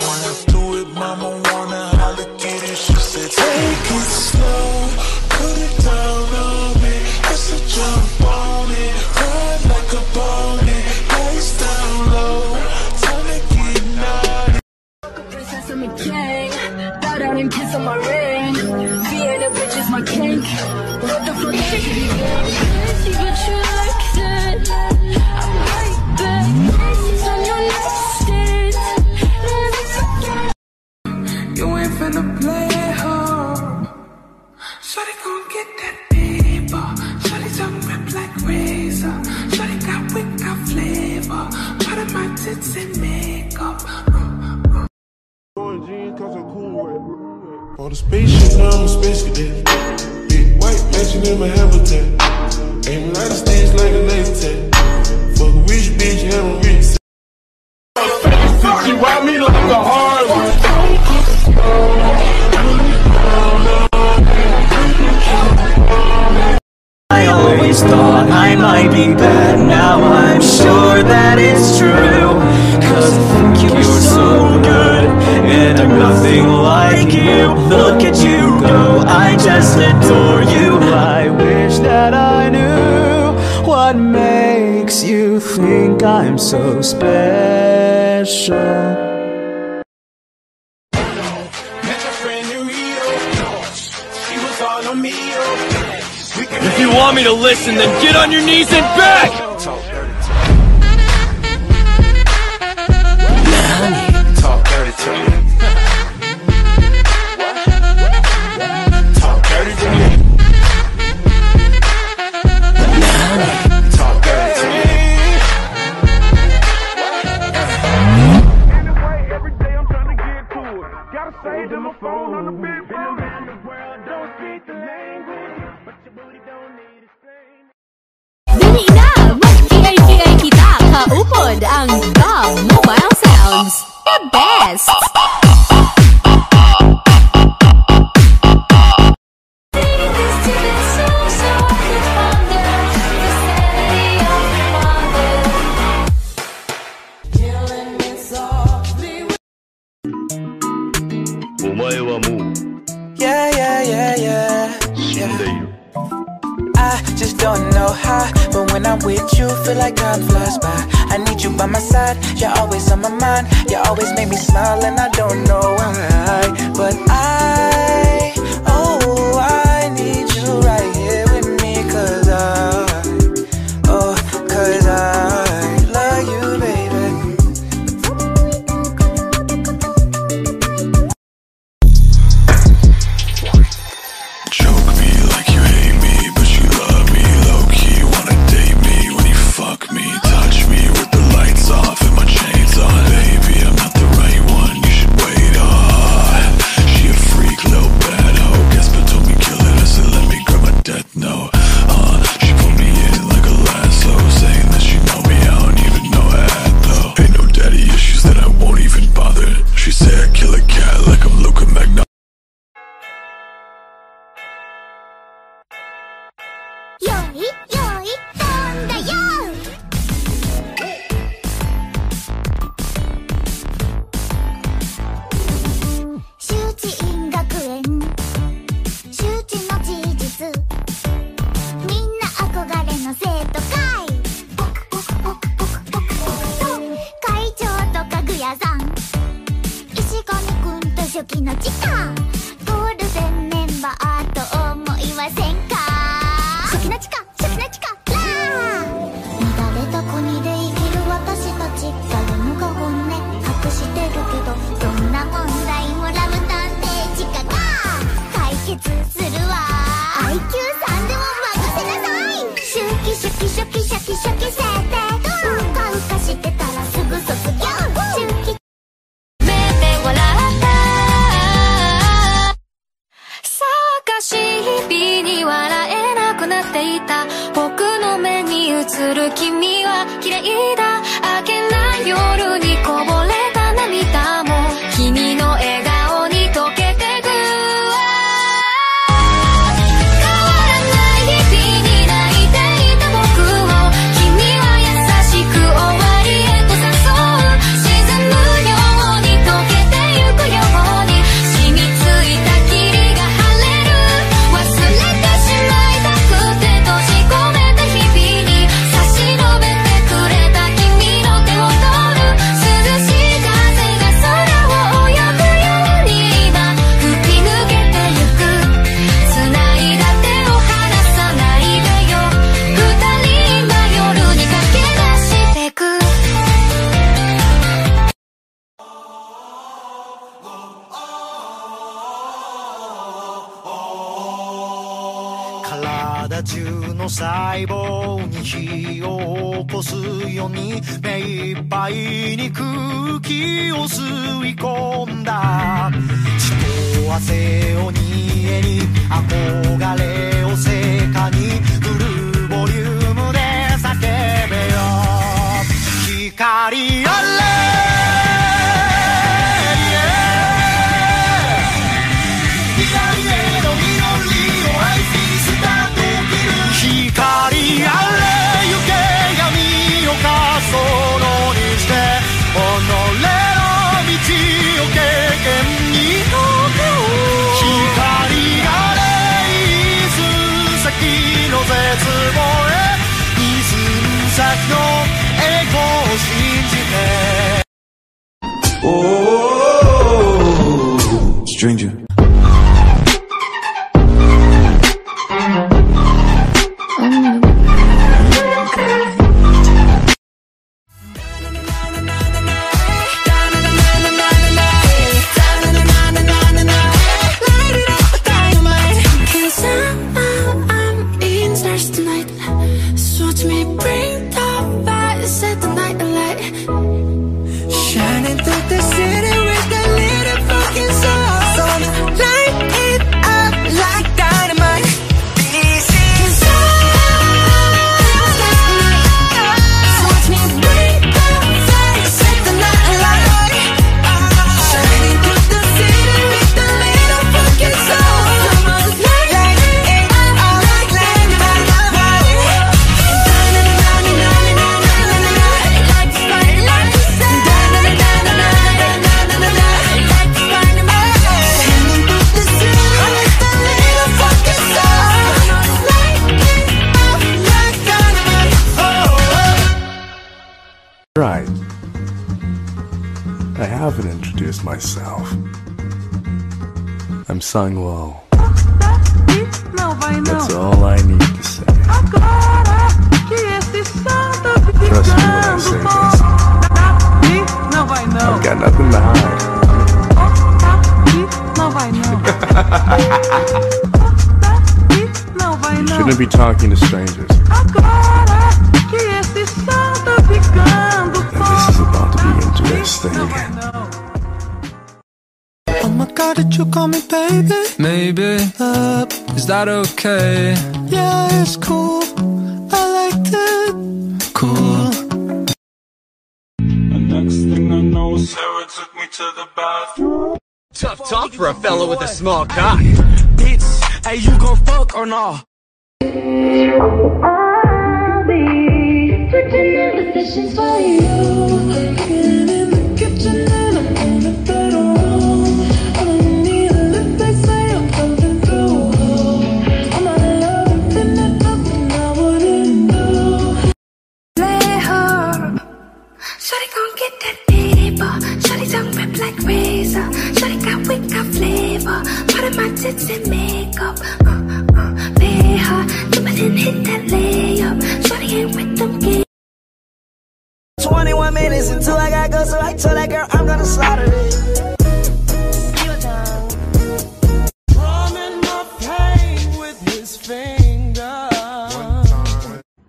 Wanna do it, mama. deposits in makeup. On the spaceship, now I'm a space cadet. Big white mansion in my habitat. Aiming like a stage like a laser tag. Fuck a rich bitch, have a rich. Fuck you, me like a Harley. always thought I might be bad. Now I'm sure that it's true. Cause I think you're so good, and I'm nothing like you. Look at you go, I just adore you. I wish that I knew what makes you think I'm so special. want me to listen, then get on your knees and back! upload and Bob Mobile Sounds. The best! え目いっぱいに空気を吸い込んだ。血と汗を煮えに憧れを成果にフルボリュームで叫べよ。光あ Stranger. Myself. I'm Sangwoo. That's all I need to say. Trust me when I say this. I've got nothing to hide. You shouldn't be talking to strangers. And this is about to be interesting. My god, did you call me baby? Maybe. Uh, Is that okay? yeah, it's cool. I liked it. Cool. Next thing I know, Sarah took me to the bathroom. Tough talk for a fella with a small cock. Bitch, hey, you gon' fuck or nah? Switching up positions for you. Tits and makeup. Uh, uh, pay her. Jump in and hit that layup. Shawty ain't with them games. 21 minutes until I gotta go, so I told that girl I'm gonna slaughter it.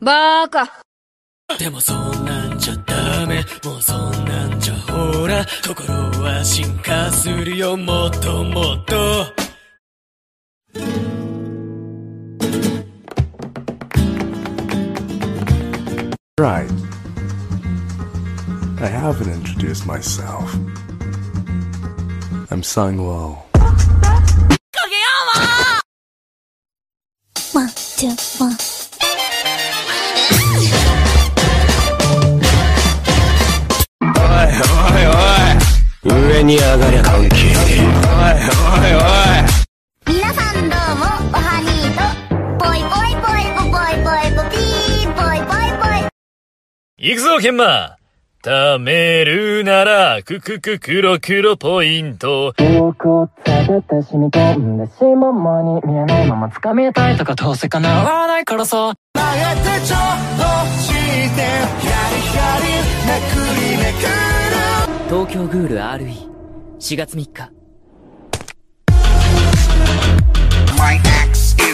バーカでもそんなんじゃダメもうそんなんじゃほら心は進化するよもっともっと Right. I haven't introduced myself. I'm Sung Wo. One, two, one. 上に上がりゃ関係ねえ。おいおいおい。 行くぞ、ケンマ貯めるなら、くくく黒黒ポイント。記憶を探って染み込んでしままに見えないまま掴みたいとかどうせ叶わないからさ。投げてちょっとしてやりやりめくりめくる東京グー。ル RE4 月3日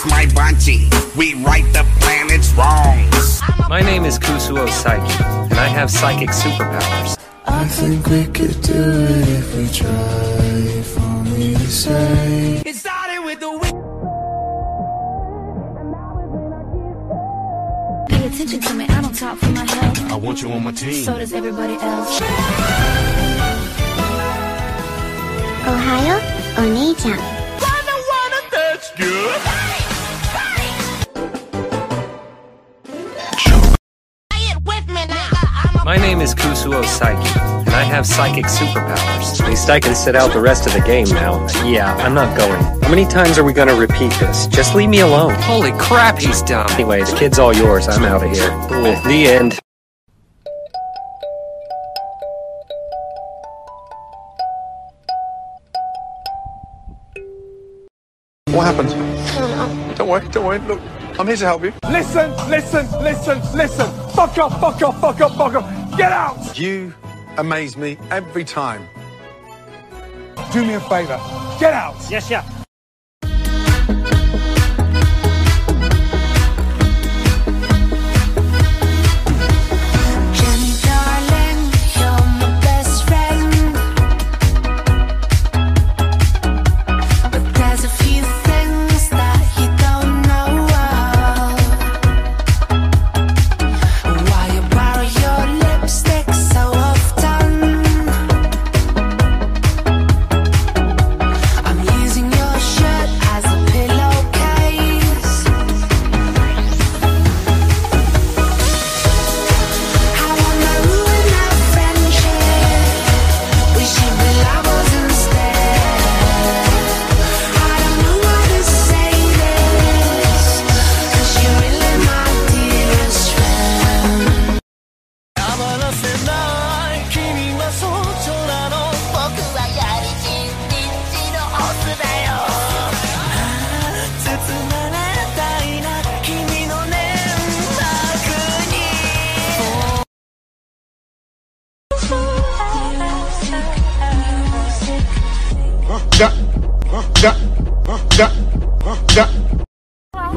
is is my Banshee. We right the planet's wrongs. My name is Kusuo Saiki, and I have psychic superpowers. I think we could do it if we try, For me to say. It started with the Pay attention to me, I don't talk for my health. I want you on my team. So does everybody else. おは My name is Kusuo Saiki, and I have psychic superpowers. At least I can sit out the rest of the game now. Yeah, I'm not going. How many times are we gonna repeat this? Just leave me alone. Holy crap, he's dumb. Anyway, the kid's all yours. I'm out of here. The end. What happened? Don't worry, don't worry. Look, I'm here to help you. Listen, listen, listen, listen. Fuck off, fuck off, fuck off, fuck off. Get out! You amaze me every time. Do me a favor. Get out! Yes, yeah.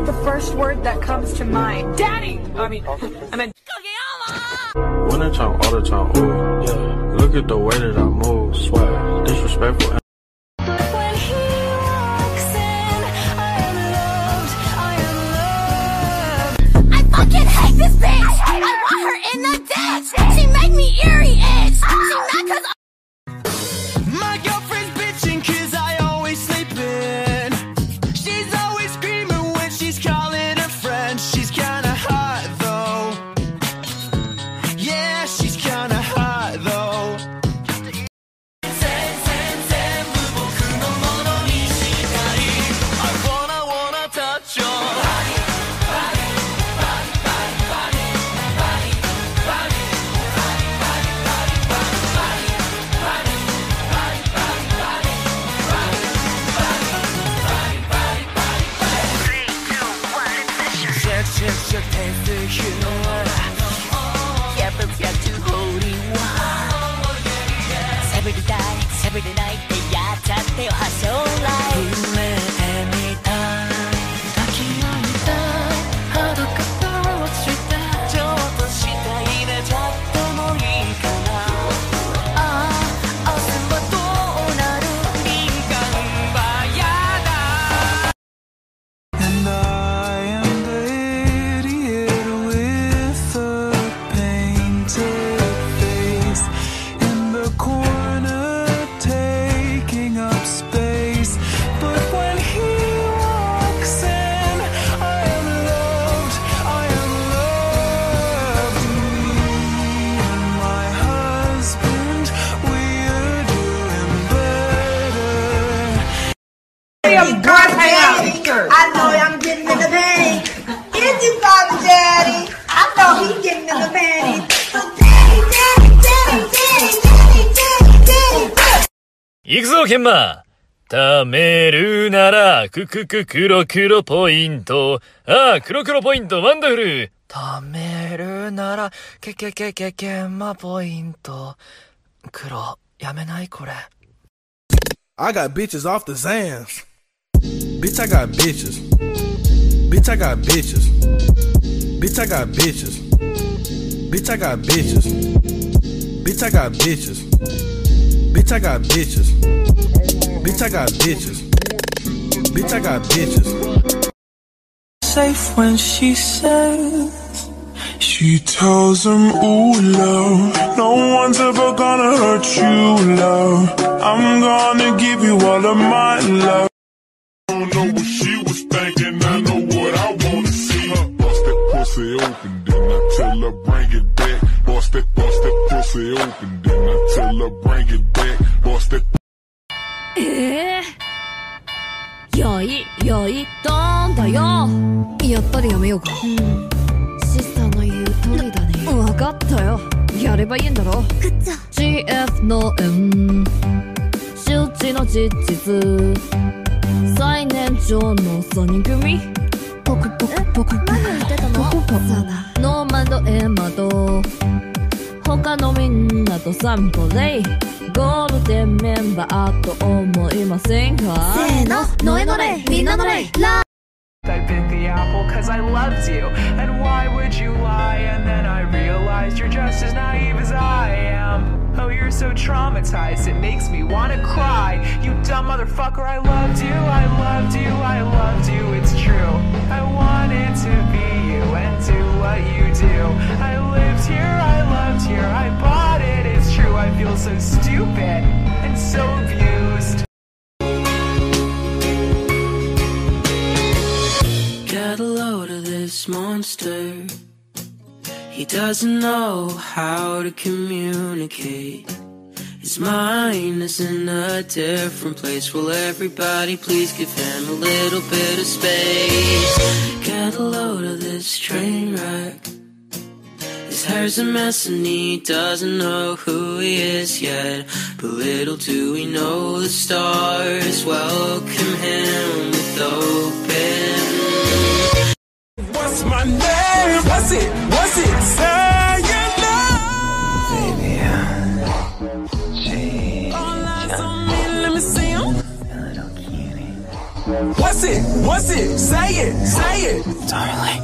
The first word that comes to mind. Daddy! I mean, I mean, One at a time, all the time, ooh, yeah. Look at the way that I move, swag, disrespectful. When he walks in, I am loved. I am loved. I fucking hate this bitch! I want her in the ditch! She make me eerie itch! She mad cause Every day, every night, でやっちゃってよ、発症ライ Damn goddamn! I know I'm getting in the pain. If you me daddy, I know he's getting in the panties. So daddy, daddy, daddy, daddy, daddy, daddy, daddy. 行くぞ、ケンマ貯めるなら、くくく黒黒ポイント。ああ、黒黒ポイント、ワンダフル。貯めるなら、けけけけけんまポイント。黒、やめないこれ。I got bitches off the Zans. Bitch, I got bitches. Bitch, I got bitches. Bitch, I got bitches. Bitch, I got bitches. Bitch, I got bitches. Bitch, I got bitches. Bitch, I got bitches. Bitch, I got bitches. Safe when she says She tells him, ooh, love, no one's ever gonna hurt you, love. I'm gonna give you all of my love. Don't know what she was thinking, I know what I wanna see. Bust that pussy open, then I tell her bring it back. Bust that, bust that pussy open, then I tell her bring it back. Bust that ええやいやいたんだよやっぱりやめようかシスターの言う通りだね分かったよやればいいんだろ GF の M 周知の事実最年長の3人組ポクポクポクポクポクポクノーマンドエマと他のみんなとサンプレイゴールデンメンバーと思いませんかせーのノエノレみんなのレイラ I bit the apple cause I loved you. And why would you lie? And then I realized you're just as naive as I am. Oh, you're so traumatized, it makes me wanna cry. You dumb motherfucker, I loved you, I loved you, I loved you, it's true. I wanted to be you and do what you do. I lived here, I loved here, I bought it, it's true. I feel so stupid and so abused. Get a load of this monster. He doesn't know how to communicate. His mind is in a different place. Will everybody please give him a little bit of space? Get a load of this train wreck. His hair's a mess and he doesn't know who he is yet. But little do we know the stars welcome him with open What's my name? What's it? It? It? Say it, say it. Darling.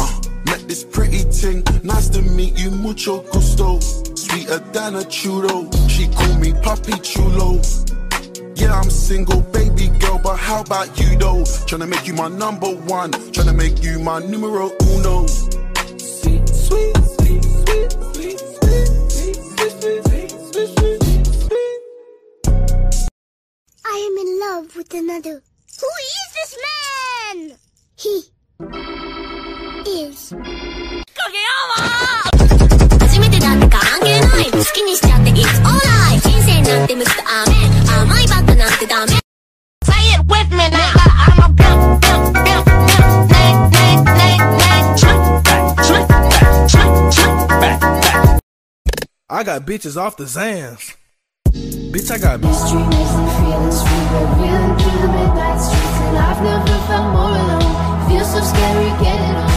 Uh, met this pretty ting, nice to meet you, mucho gusto. Sweeter than a churro, she call me Papi Chulo. Yeah, I'm single, baby girl, but how about you though? Tryna make you my number one, tryna make you my numero uno. love with another. Who is this man? He is. 初めてだって関係ない好きにしちゃって It's alright 人生なんてむすアメ甘いバットなんてダメ Say it with me now I'm a pimp, pimp, pimp, pimp Nay, nay, nay, nay Trick back, trick back, trick, trick back, back I got bitches off the Zans. Bitch, I got This dream isn't feeling sweet We're reeling through the midnight streets And I've never felt more alone Feels so scary getting on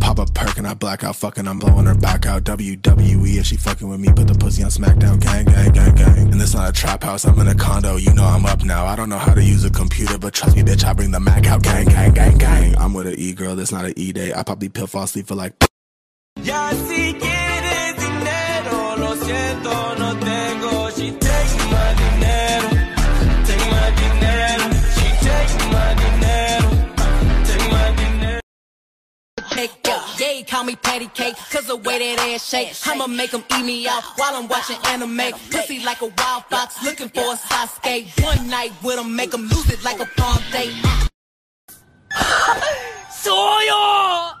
Pop a perk and I black out, fucking, I'm blowing her back out. WWE, if she fucking with me, put the pussy on SmackDown, gang, gang, gang, gang. And this not a trap house, I'm in a condo, you know I'm up now. I don't know how to use a computer, but trust me, bitch, I bring the Mac out, gang, gang, gang, gang. I'm with an E girl, this not an E day. I probably pill fall asleep for like yeah, call me patty cake, cause the way that ass shake, I'ma make 'em eat me out while I'm watching anime. Pussy like a wild fox, looking for a Sasuke. One night with 'em, make 'em lose it like a prom date. そうよ野屋さ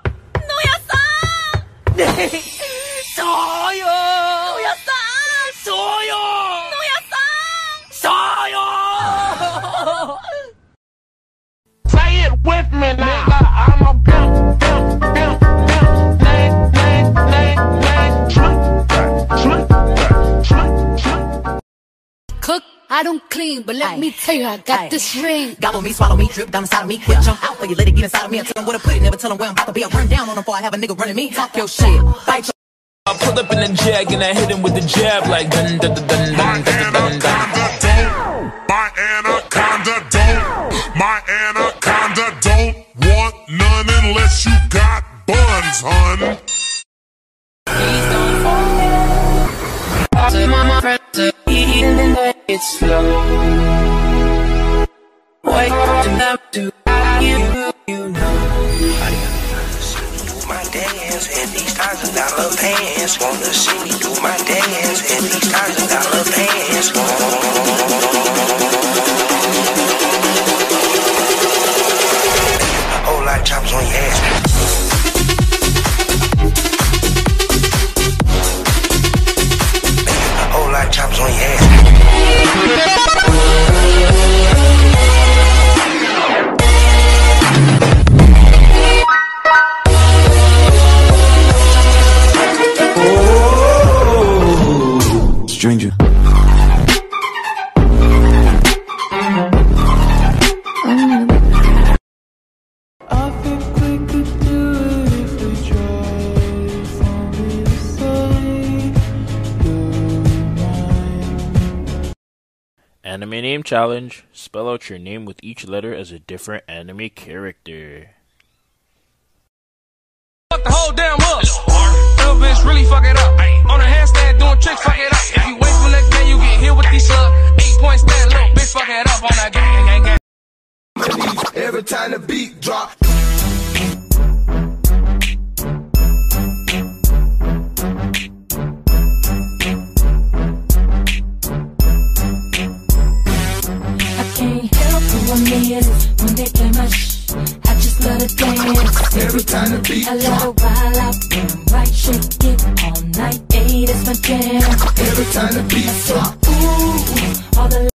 んねえ そうよ野屋さんそうよ野屋さんそうよ Say it with me now. I'm a I don't clean, but let Aye. me tell you, I got Aye. this ring. Gobble me, swallow me, drip down inside of me. Quit yeah. jump out for you, let it get inside of me. I tell him where to put it, never tell him where I'm about to be. I run down on him before I have a nigga running me. Talk your shit, fight your. I pull up in the jag and I hit him with the jab like dun dun dun dun dun dun dun. dun. My anaconda don't, my anaconda don't want none unless you got buns, hun. Friends are eating, and it's slow. Why do not do you, you know? My dance and these thousand dollar pants. Wanna see me do my dance and these thousand dollar pants? love hands. Whole lot of chops on your ass. Challenge. Spell out your name with each letter as a different anime character. Fuck the whole damn up. Little bitch really fuck it up. On a handstand doing tricks, fuck it up. If you wait from the game, you get hit with these sub. Eight point stand, little bitch fuck it up on that gang, gang, gang. Every time the beat drop. Play my sh. I just love to dance. Every time the beat I let her wild out I'm right, shake it all night. Hey, that's my jam. Every time the beat drop. Ooh, all the